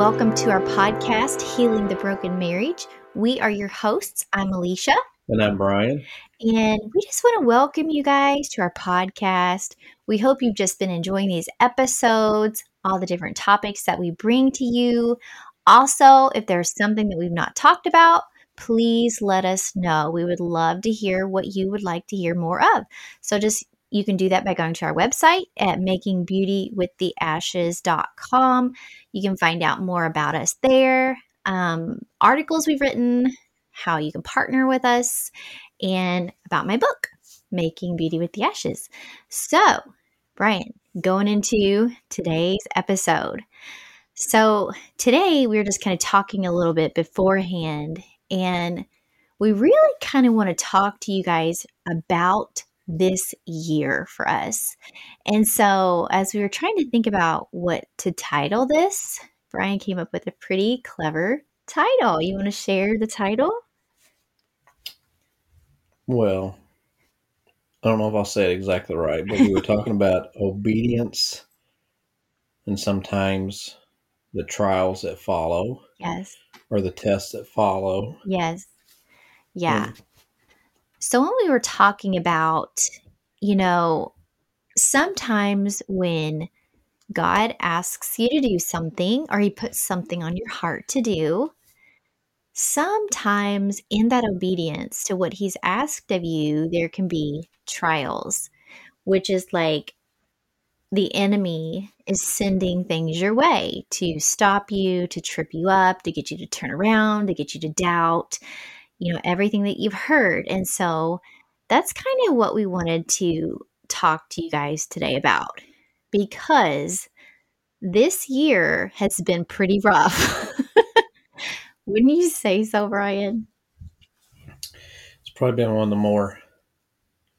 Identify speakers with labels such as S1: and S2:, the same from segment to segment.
S1: welcome to our podcast, Healing the Broken Marriage. We are your hosts. I'm Elisha.
S2: And I'm Brian.
S1: And we just want to welcome you guys to our podcast. We hope you've just been enjoying these episodes, all the different topics that we bring to you. Also, if there's something that we've not talked about, please let us know. We would love to hear what you would like to hear more of. So just you can do that by going to our website at makingbeautywiththeashes.com. You can find out more about us there, um, articles we've written, how you can partner with us, and about my book, Making Beauty with the Ashes. So, Brian, going into today's episode. So, today we we're just kind of talking a little bit beforehand, and we really kind of want to talk to you guys about this year for us. And so, as we were trying to think about what to title this, Brian came up with a pretty clever title. You want to share the title?
S2: Well, I don't know if I'll say it exactly right, but we were talking about obedience and sometimes the trials that follow.
S1: Yes.
S2: Or the tests that follow.
S1: Yes. Yeah. And so when we were talking about, you know, sometimes when God asks you to do something or he puts something on your heart to do, sometimes in that obedience to what he's asked of you, there can be trials, which is like the enemy is sending things your way to stop you, to trip you up, to get you to turn around, to get you to doubt you know, everything that you've heard. And so that's kind of what we wanted to talk to you guys today about because this year has been pretty rough. Wouldn't you say so, Brian?
S2: It's probably been one of the more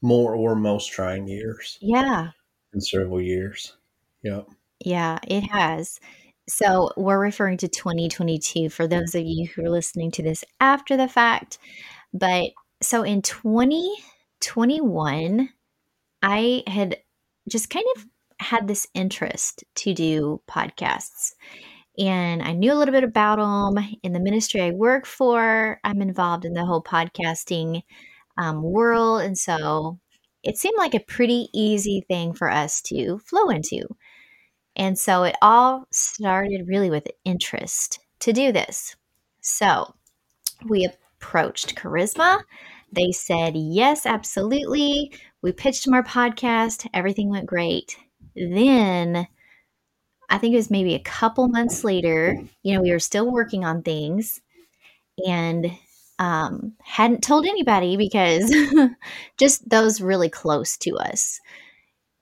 S2: more or most trying years.
S1: Yeah.
S2: In several years. Yep.
S1: Yeah, it has. So we're referring to 2022 for those of you who are listening to this after the fact. But so in 2021, I had just kind of had this interest to do podcasts. And I knew a little bit about them. In the ministry I work for, I'm involved in the whole podcasting um, world. And so it seemed like a pretty easy thing for us to flow into. And so it all started really with interest to do this. So we approached Charisma. They said, yes, absolutely. We pitched them our podcast. Everything went great. Then I think it was maybe a couple months later, you know, we were still working on things and um, hadn't told anybody because just those really close to us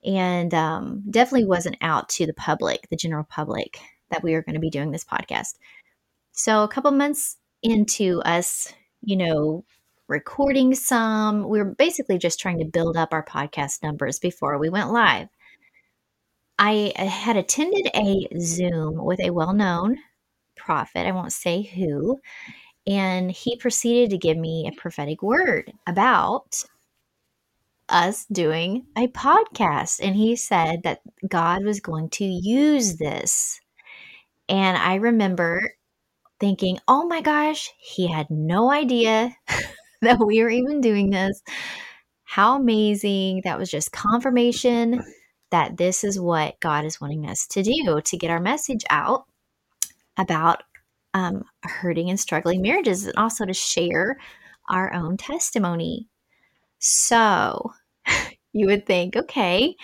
S1: and um, definitely wasn't out to the public, the general public, that we were going to be doing this podcast. So a couple months into us, you know, recording some, we were basically just trying to build up our podcast numbers before we went live. I had attended a Zoom with a well known prophet, I won't say who, and he proceeded to give me a prophetic word about us doing a podcast. And he said that God was going to use this. And I remember thinking, oh my gosh, he had no idea that we were even doing this. How amazing. That was just confirmation that this is what God is wanting us to do to get our message out about um, hurting and struggling marriages and also to share our own testimony. So, you would think, okay,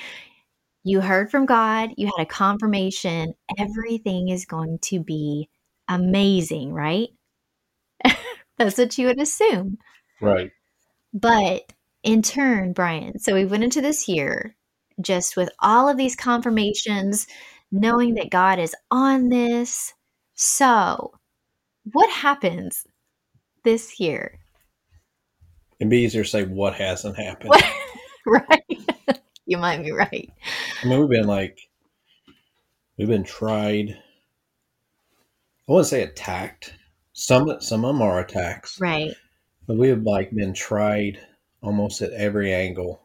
S1: you heard from God, you had a confirmation, everything is going to be amazing, right? That's what you would assume.
S2: Right.
S1: But in turn, Brian, so we went into this year just with all of these confirmations, knowing that God is on this. So, what happens this year?
S2: It'd be easier to say what hasn't happened.
S1: right. you might be right.
S2: I mean, we've been like, we've been tried. I wouldn't say attacked. Some some of them are attacks,
S1: right?
S2: But we have like been tried almost at every angle.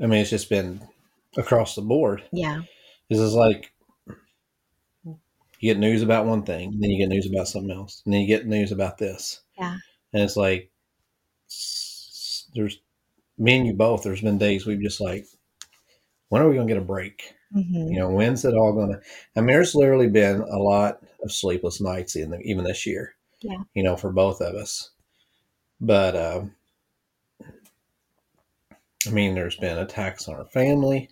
S2: I mean, it's just been across the board.
S1: Yeah.
S2: This is like You get news about one thing, then you get news about something else, and then you get news about this.
S1: Yeah.
S2: And it's like there's me and you both. There's been days we've just like, when are we gonna get a break?
S1: Mm-hmm.
S2: You know, when's it all gonna? I mean, there's literally been a lot of sleepless nights in the, even this year.
S1: Yeah.
S2: You know, for both of us. But uh, I mean, there's been attacks on our family,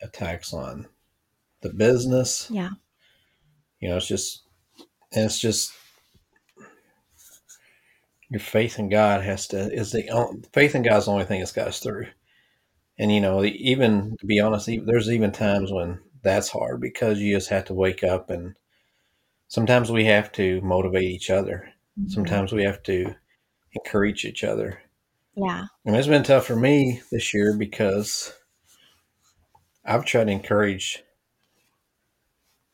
S2: attacks on the business.
S1: Yeah.
S2: You know, it's just, and it's just your faith in God has to is the faith in God is the only thing that's got us through. And you know, even to be honest, there's even times when that's hard because you just have to wake up and sometimes we have to motivate each other. Mm-hmm. Sometimes we have to encourage each other.
S1: Yeah.
S2: And it's been tough for me this year because I've tried to encourage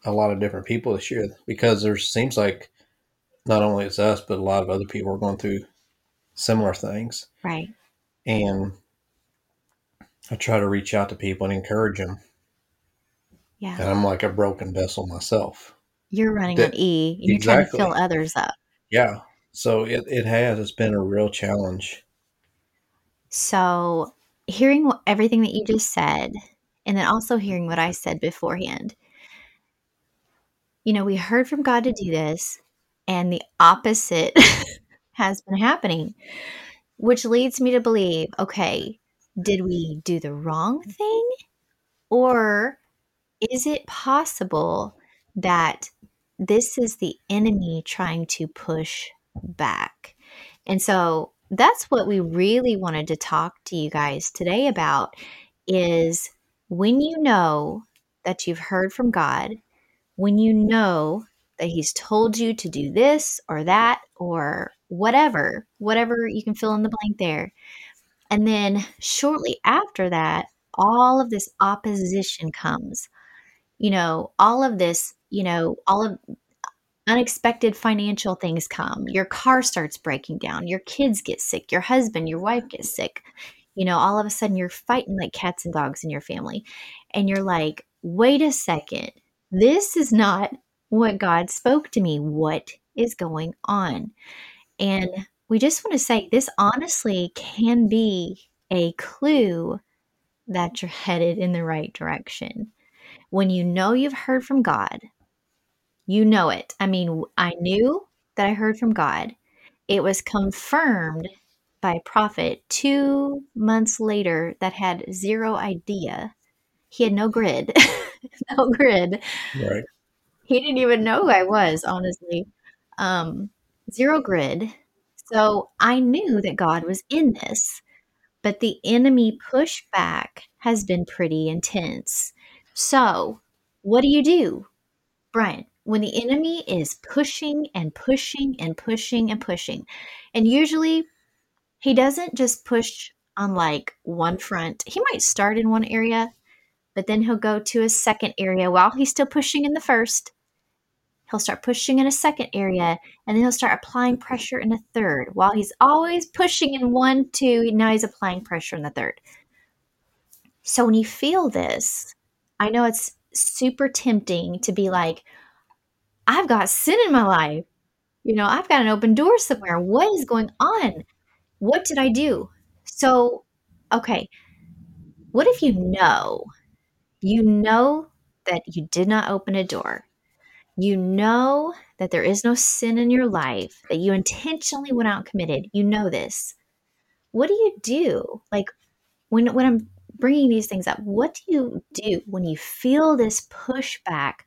S2: a lot of different people this year because there seems like not only it's us, but a lot of other people are going through similar things.
S1: Right.
S2: And I try to reach out to people and encourage them.
S1: Yeah.
S2: And I'm like a broken vessel myself.
S1: You're running that, on E. And you're exactly. trying to fill others up.
S2: Yeah. So it, it has. It's been a real challenge.
S1: So hearing everything that you just said, and then also hearing what I said beforehand, you know, we heard from God to do this, and the opposite has been happening, which leads me to believe okay, did we do the wrong thing? Or is it possible that this is the enemy trying to push back? And so that's what we really wanted to talk to you guys today about is when you know that you've heard from God, when you know that he's told you to do this or that or whatever, whatever you can fill in the blank there. And then shortly after that, all of this opposition comes. You know, all of this, you know, all of unexpected financial things come. Your car starts breaking down. Your kids get sick. Your husband, your wife gets sick. You know, all of a sudden you're fighting like cats and dogs in your family. And you're like, wait a second. This is not what God spoke to me. What is going on? And we just want to say this honestly can be a clue that you're headed in the right direction. When you know you've heard from God, you know it. I mean, I knew that I heard from God. It was confirmed by a prophet two months later that had zero idea. He had no grid, no grid.
S2: Right.
S1: He didn't even know who I was, honestly. Um, zero grid. So I knew that God was in this, but the enemy pushback has been pretty intense. So, what do you do, Brian? when the enemy is pushing and pushing and pushing and pushing. And usually he doesn't just push on like one front. He might start in one area, but then he'll go to a second area while he's still pushing in the first. He'll start pushing in a second area and then he'll start applying mm-hmm. pressure in a third. While he's always pushing in one, two, now he's applying pressure in the third. So when you feel this, I know it's super tempting to be like, I've got sin in my life. You know, I've got an open door somewhere. What is going on? What did I do? So, okay, what if you know, you know that you did not open a door? You know that there is no sin in your life, that you intentionally went out and committed. You know this. What do you do? Like when when I'm bringing these things up, what do you do when you feel this pushback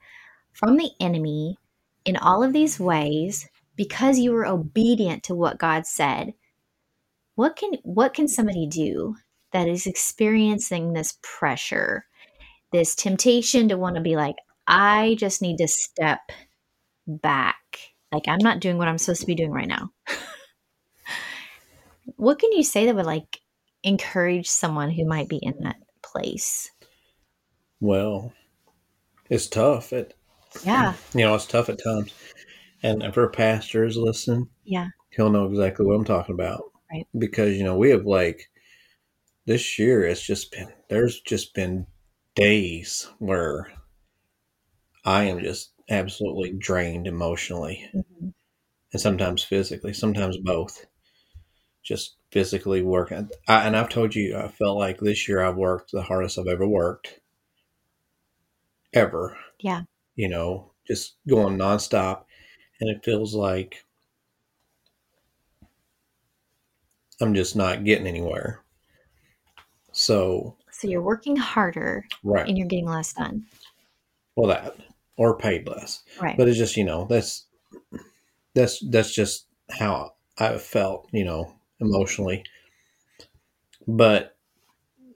S1: from the enemy in all of these ways because you were obedient to what God said. What can what can somebody do that is experiencing this pressure, this temptation to want to be like, I just need to step back. Like I'm not doing what I'm supposed to be doing right now. what can you say that would like encourage someone who might be in that place?
S2: Well, it's tough. It
S1: yeah.
S2: You know, it's tough at times. And if our pastor is listening,
S1: yeah,
S2: he'll know exactly what I'm talking about.
S1: Right.
S2: Because, you know, we have like this year it's just been there's just been days where I am just absolutely drained emotionally
S1: Mhm.
S2: and sometimes physically, sometimes both. Just physically working. I, and I've told you, I felt like this year I've worked the hardest I've ever worked, ever.
S1: Yeah.
S2: You know, just going nonstop. And it feels like I'm just not getting anywhere. So,
S1: So you're working harder
S2: right.
S1: and you're getting less done.
S2: Well, that or paid less.
S1: Right.
S2: But it's just, you know, that's that's that's just how I felt, you know, emotionally. But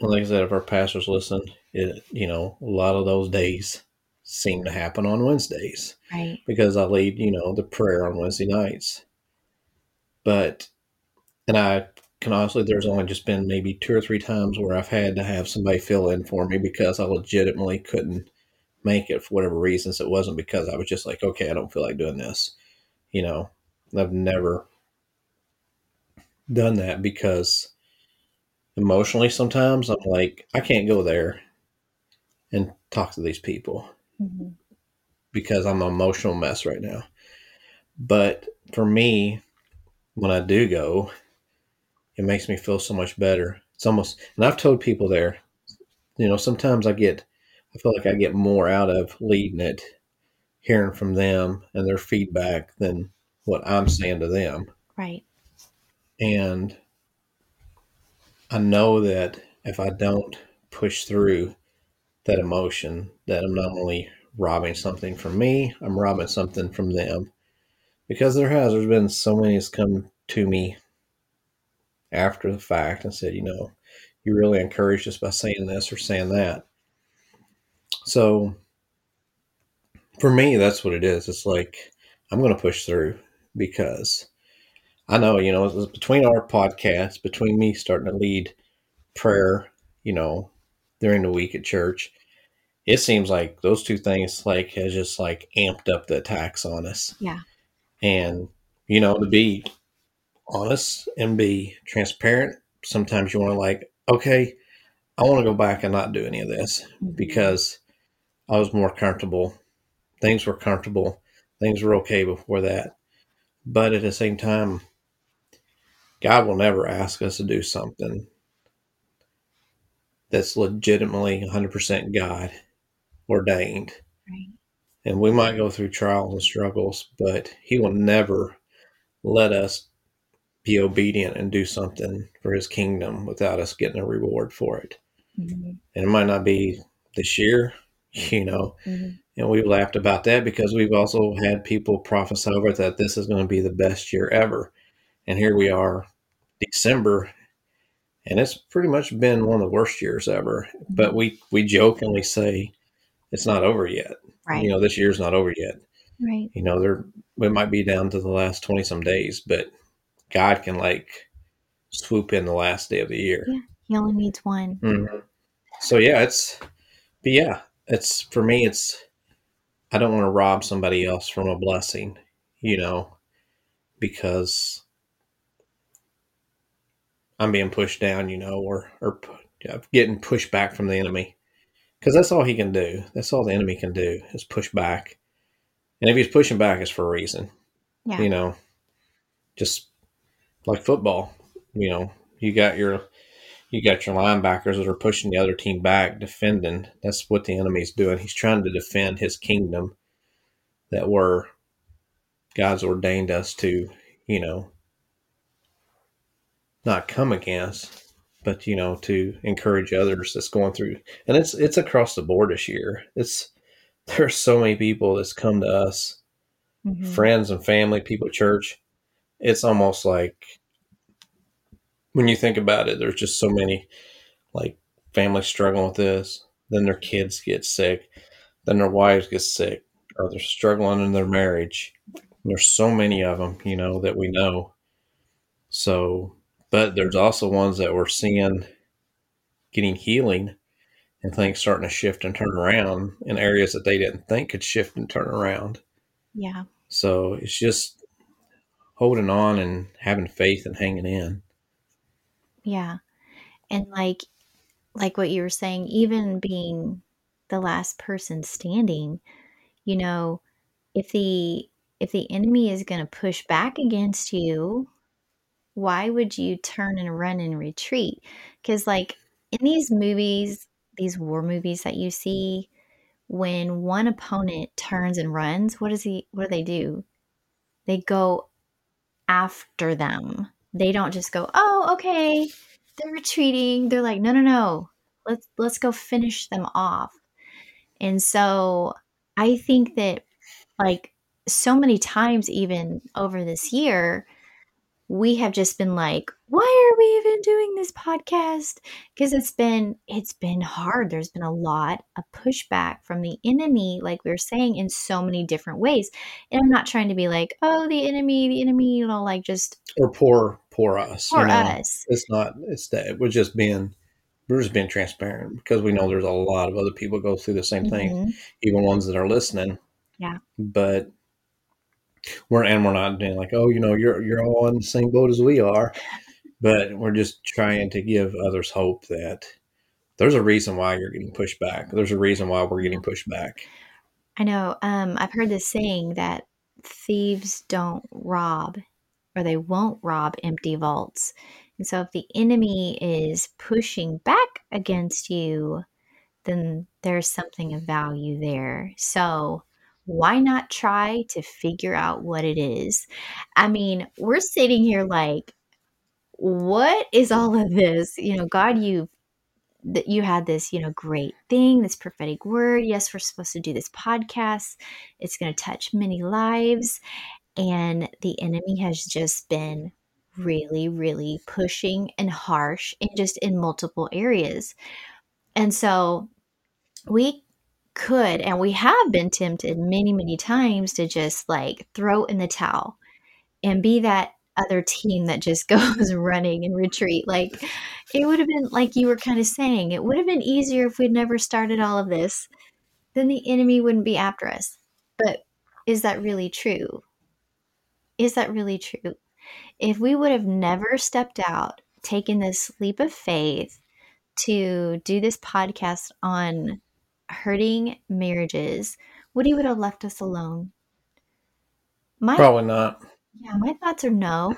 S2: like I said, if our pastors listen, it you know, a lot of those days seem to happen on Wednesdays
S1: right.
S2: because I lead, you know, the prayer on Wednesday nights. But and I can honestly, there's only just been maybe two or three times where I've had to have somebody fill in for me because I legitimately couldn't make it for whatever reasons. It wasn't because I was just like, okay, I don't feel like doing this. You know, I've never done that because emotionally sometimes I'm like, I can't go there and talk to these people
S1: Mhm.
S2: because I'm an emotional mess right now. But for me, when I do go, it makes me feel so much better. It's almost, and I've told people there, you know, sometimes I get, I feel like I get more out of leading it, hearing from them and their feedback than what I'm saying to them.
S1: Right.
S2: And I know that if I don't push through that emotion, that I'm not only robbing something from me, I'm robbing something from them. Because there has, there's been so many that's come to me after the fact and said, you know, you really encouraged us by saying this or saying that. So for me, that's what it is. It's like I'm going to push through because I know, you know, between our podcasts, between me starting to lead prayer, you know, during the week at church, it seems like those two things like has just like amped up the attacks on us.
S1: Yeah.
S2: And you know, to be honest and be transparent, sometimes you want to like, okay, I want to go back and not do any of this
S1: Mhm.
S2: because I was more comfortable. Things were comfortable. Things were okay before that. But at the same time, God will never ask us to do something that's legitimately 100% God ordained.
S1: Right.
S2: And we might go through trials and struggles, but He will never let us be obedient and do something for His kingdom without us getting a reward for it.
S1: Mhm.
S2: And it might not be this year, you know,
S1: Mhm.
S2: and we've laughed about that because we've also had people prophesy over it that this is going to be the best year ever. And here we are, December, and it's pretty much been one of the worst years ever. But we we jokingly say it's not over yet.
S1: Right.
S2: You know, this year's not over yet.
S1: Right.
S2: You know, there it might be down to the last twenty some days, but God can like swoop in the last day of the year.
S1: Yeah. He only needs one.
S2: Mhm. So yeah, it's but yeah, it's for me. It's I don't want to rob somebody else from a blessing, you know, because I'm being pushed down, you know, or or getting pushed back from the enemy, because that's all he can do. That's all the enemy can do is push back, and if he's pushing back, it's for a reason,
S1: Yeah.
S2: you know. Just like football, you know, you got your you got your linebackers that are pushing the other team back, defending. That's what the enemy's doing. He's trying to defend his kingdom that we're God's ordained us to, you know, not come against, but you know, to encourage others that's going through. And it's it's across the board this year. It's there's so many people that's come to us,
S1: Mhm.
S2: friends and family, people at church. It's almost like when you think about it, there's just so many like families struggling with this, then their kids get sick, then their wives get sick, or they're struggling in their marriage. There's so many of them, you know, that we know. So, but there's also ones that we're seeing getting healing and things starting to shift and turn around in areas that they didn't think could shift and turn around.
S1: Yeah.
S2: So it's just holding on and having faith and hanging in.
S1: Yeah. And mm-hmm. like like what you were saying, even being the last person standing, you know, if the if the enemy is going to push back against you, why would you turn and run and retreat? Because like in these movies, these war movies that you see, when one opponent turns and runs, what does he what do they do? They go after them. They don't just go, "Oh, okay, they're retreating." They're like, "No, no, no. Let's let's go finish them off." And so I think that like so many times even over this year, we have just been like, why are we even doing this podcast? Because it's been it's been hard. There's been a lot of pushback from the enemy, like we were saying, in so many different ways. And I'm not trying to be like, oh, the enemy, the enemy, you know, like just
S2: or poor poor us.
S1: for
S2: you know?
S1: us.
S2: It's not it's that we're just being we're just being transparent because we know there's a lot of other people go through the same thing,
S1: Mhm.
S2: even ones that are listening.
S1: Yeah.
S2: But we're and we're not being like, oh, you know, you're you're all in the same boat as we are. But we're just trying to give others hope that there's a reason why you're getting pushed back. There's a reason why we're getting pushed back.
S1: I know. Um, I've heard this saying that thieves don't rob or they won't rob empty vaults. And so if the enemy is pushing back against you, then there's something of value there. So why not try to figure out what it is? I mean, we're sitting here like, what is all of this? You know, God, you've that you had this, you know, great thing, this prophetic word. Yes, we're supposed to do this podcast. It's going to touch many lives. And the enemy has just been really, really pushing and harsh and just in multiple areas. And so we could, and we have been tempted many, many times to just like throw in the towel and be that other team that just goes running and retreat. Like it would have been, like you were kind of saying, it would have been easier if we'd never started all of this. Then the enemy wouldn't be after us. But is that really true? Is that really true? If we would have never stepped out, taken this leap of faith to do this podcast on hurting marriages, Woody would have left us alone. My
S2: Probably not.
S1: yeah, my thoughts are no.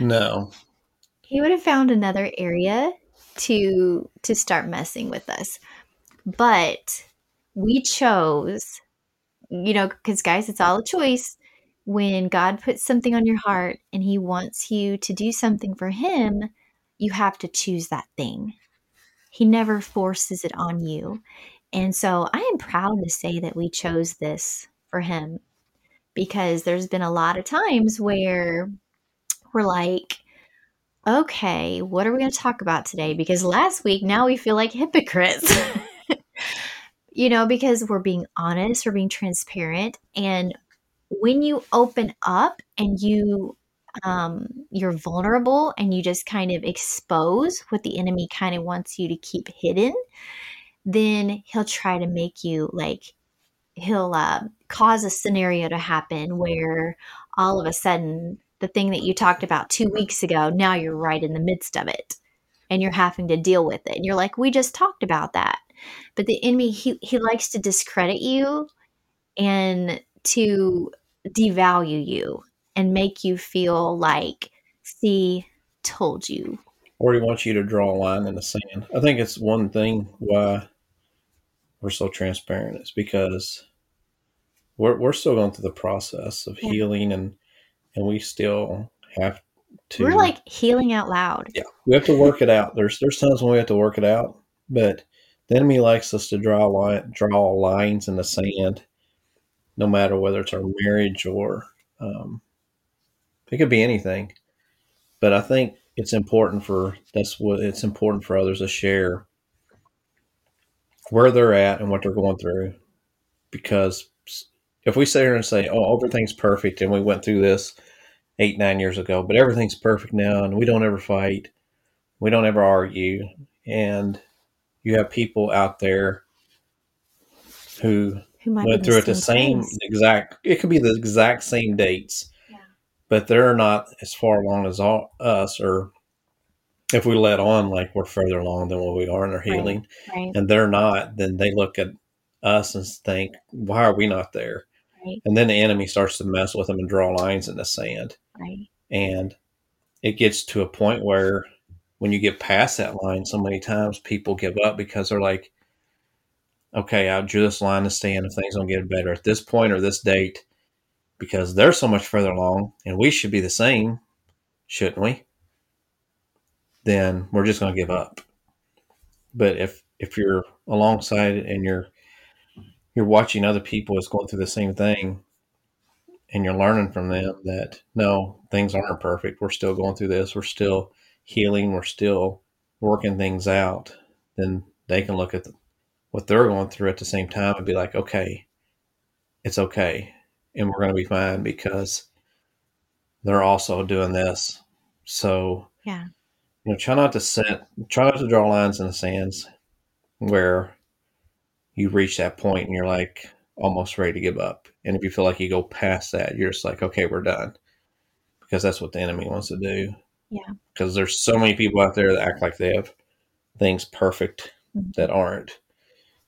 S2: No.
S1: he would have found another area to to start messing with us. But we chose, you know, because guys, it's all a choice. When God puts something on your heart and He wants you to do something for Him, you have to choose that thing. He never forces it on you. And so I am proud to say that we chose this for Him because there's been a lot of times where we're like, okay, what are we going to talk about today? Because last week, now we feel like hypocrites. you know, because we're being honest, we're being transparent. And when you open up and you, um, you're vulnerable and you just kind of expose what the enemy kind of wants you to keep hidden, then he'll try to make you like, he'll uh, cause a scenario to happen where all of a sudden the thing that you talked about two weeks ago, now you're right in the midst of it and you're having to deal with it. And you're like, we just talked about that. But the enemy, he, he likes to discredit you and to devalue you and make you feel like, see, told you.
S2: Or he wants you to draw a line in the sand. I think it's one thing why we're so transparent. It's because we're we're still going through the process of
S1: Yeah.
S2: healing and and we still have to
S1: We're like healing out loud.
S2: yeah we have to work it out there's there's times when we have to work it out but the enemy likes us to draw line, draw lines in the sand no matter whether it's our marriage or um, it could be anything. But i think it's important for that's what it's important for others to share where they're at and what they're going through. Because if we sit here and say oh everything's perfect and we went through this eight nine years ago but everything's perfect now and we don't ever fight we don't ever argue and you have people out there who
S1: Who might
S2: went through it the same exact it could be the exact same dates
S1: Yeah.
S2: but they're not as far along as all, us or if we let on like we're further along than what we are in our
S1: Right.
S2: healing
S1: Right.
S2: and they're not then they look at us and think, why are we not there?
S1: Right.
S2: And then the enemy starts to mess with them and draw lines in the sand.
S1: Right.
S2: And it gets to a point where when you get past that line so many times, people give up because they're like, okay, I drew this line to stand if things don't get better at this point or this date because they're so much further along and we should be the same, shouldn't we? Then we're just going to give up. But if if you're alongside and you're you're watching other people that's going through the same thing and you're learning from them that no, things aren't perfect. We're still going through this. We're still healing. We're still working things out. Then they can look at the, what they're going through at the same time and be like, okay, it's okay. And we're going to be fine because they're also doing this. So,
S1: Yeah.
S2: you know, try not to set, try not to draw lines in the sands where you reach that point and you're like almost ready to give up. And if you feel like you go past that, you're just like, okay, we're done. Because that's what the enemy wants to do.
S1: Yeah.
S2: Because there's so many people out there that act like they have things perfect
S1: Mhm.
S2: that aren't.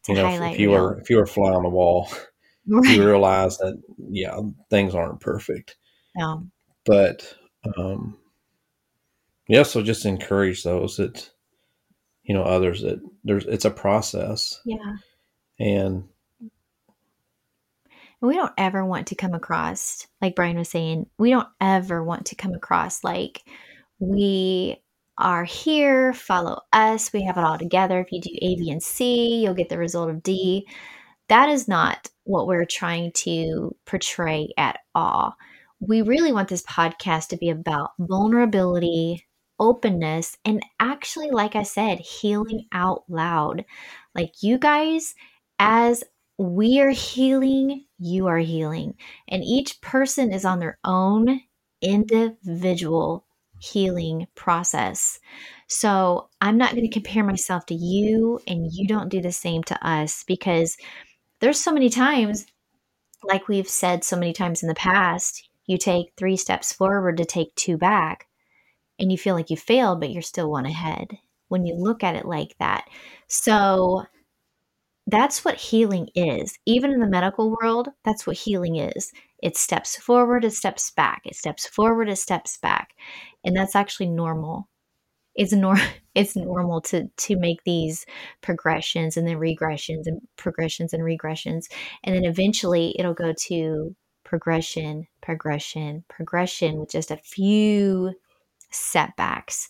S1: To
S2: You know, if, you were if you were a fly on the wall,
S1: Right.
S2: you realize that yeah, things aren't perfect.
S1: No.
S2: But um yeah, so just encourage those that you know others that there's it's a process
S1: Yeah.
S2: And
S1: we don't ever want to come across, like Brian was saying, we don't ever want to come across like we are here, follow us, we have it all together. If you do A, B, and C, you'll get the result of D. That is not what we're trying to portray at all. We really want this podcast to be about vulnerability, openness, and actually, like I said, healing out loud. Like you guys, as we are healing, you are healing. And each person is on their own individual healing process. So I'm not going to compare myself to you, and you don't do the same to us because there's so many times, like we've said so many times in the past, you take three steps forward to take two back, and you feel like you failed, but you're still one ahead when you look at it like that. So that's what healing is. Even in the medical world, that's what healing is. It steps forward, it steps back. It steps forward, it steps back. And that's actually normal. It's nor it's normal to to make these progressions and then regressions and progressions and regressions. And then eventually it'll go to progression, progression, progression with just a few setbacks.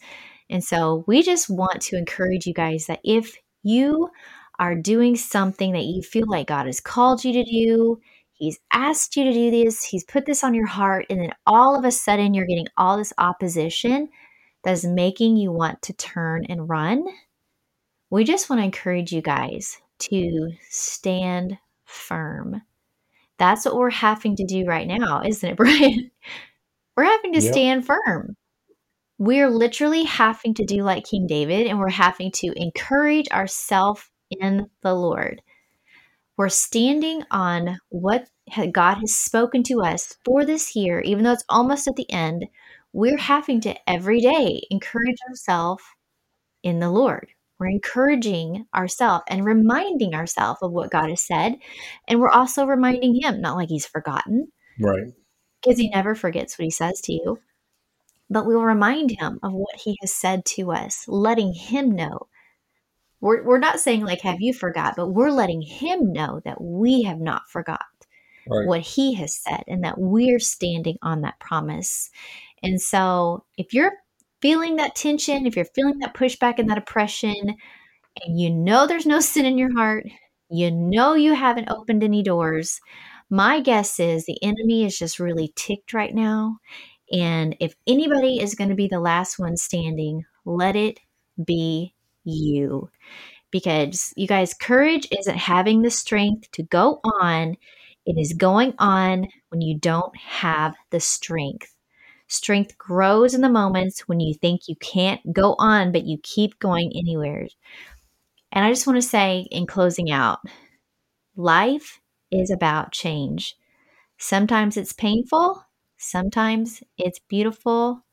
S1: And so we just want to encourage you guys that if you are doing something that you feel like God has called you to do, He's asked you to do this, He's put this on your heart, and then all of a sudden you're getting all this opposition that's making you want to turn and run. We just want to encourage you guys to stand firm. That's what we're having to do right now, isn't it, Brian? We're having to
S2: Yep.
S1: stand firm. We're literally having to do like King David, and we're having to encourage ourselves in the Lord. We're standing on what God has spoken to us for this year, even though it's almost at the end. We're having to every day encourage ourselves in the Lord. We're encouraging ourselves and reminding ourselves of what God has said. And we're also reminding Him, not like He's forgotten,
S2: right.
S1: because He never forgets what He says to you, but we'll remind Him of what He has said to us, letting Him know. We're, we're not saying, like, have you forgot, but we're letting Him know that we have not forgot
S2: Right.
S1: what he has said and that we're standing on that promise. And so if you're feeling that tension, if you're feeling that pushback and that oppression, and you know there's no sin in your heart, you know you haven't opened any doors, my guess is the enemy is just really ticked right now. And if anybody is going to be the last one standing, let it be you. Because you guys, courage isn't having the strength to go on, it is going on when you don't have the strength. Strength grows in the moments when you think you can't go on, but you keep going anywhere. And I just want to say, in closing out, life is about change. Sometimes it's painful, sometimes it's beautiful,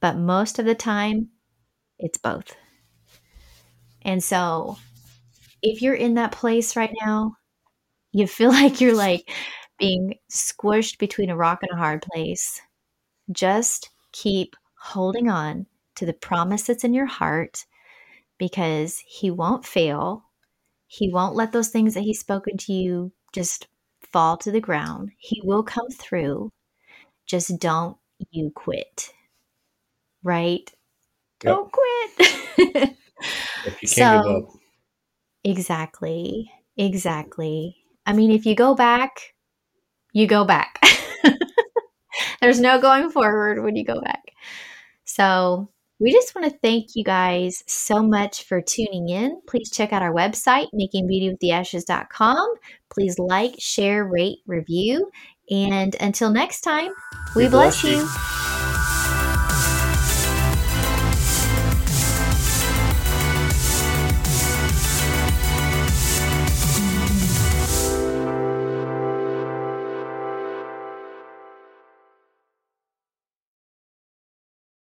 S1: but most of the time, it's both. And so, if you're in that place right now, you feel like you're like being squished between a rock and a hard place, just keep holding on to the promise that's in your heart because He won't fail. He won't let those things that He's spoken to you just fall to the ground. He will come through. Just don't you quit. Right?
S2: Yep.
S1: Don't quit.
S2: If you can't give
S1: so,
S2: up,
S1: exactly. Exactly. I mean, if you go back, you go back. There's no going forward when you go back. So, we just want to thank you guys so much for tuning in. Please check out our website, makingbeautywiththeashes.com. Please like, share, rate, review. And until next time, we,
S2: We
S1: bless
S2: bless you.
S1: you.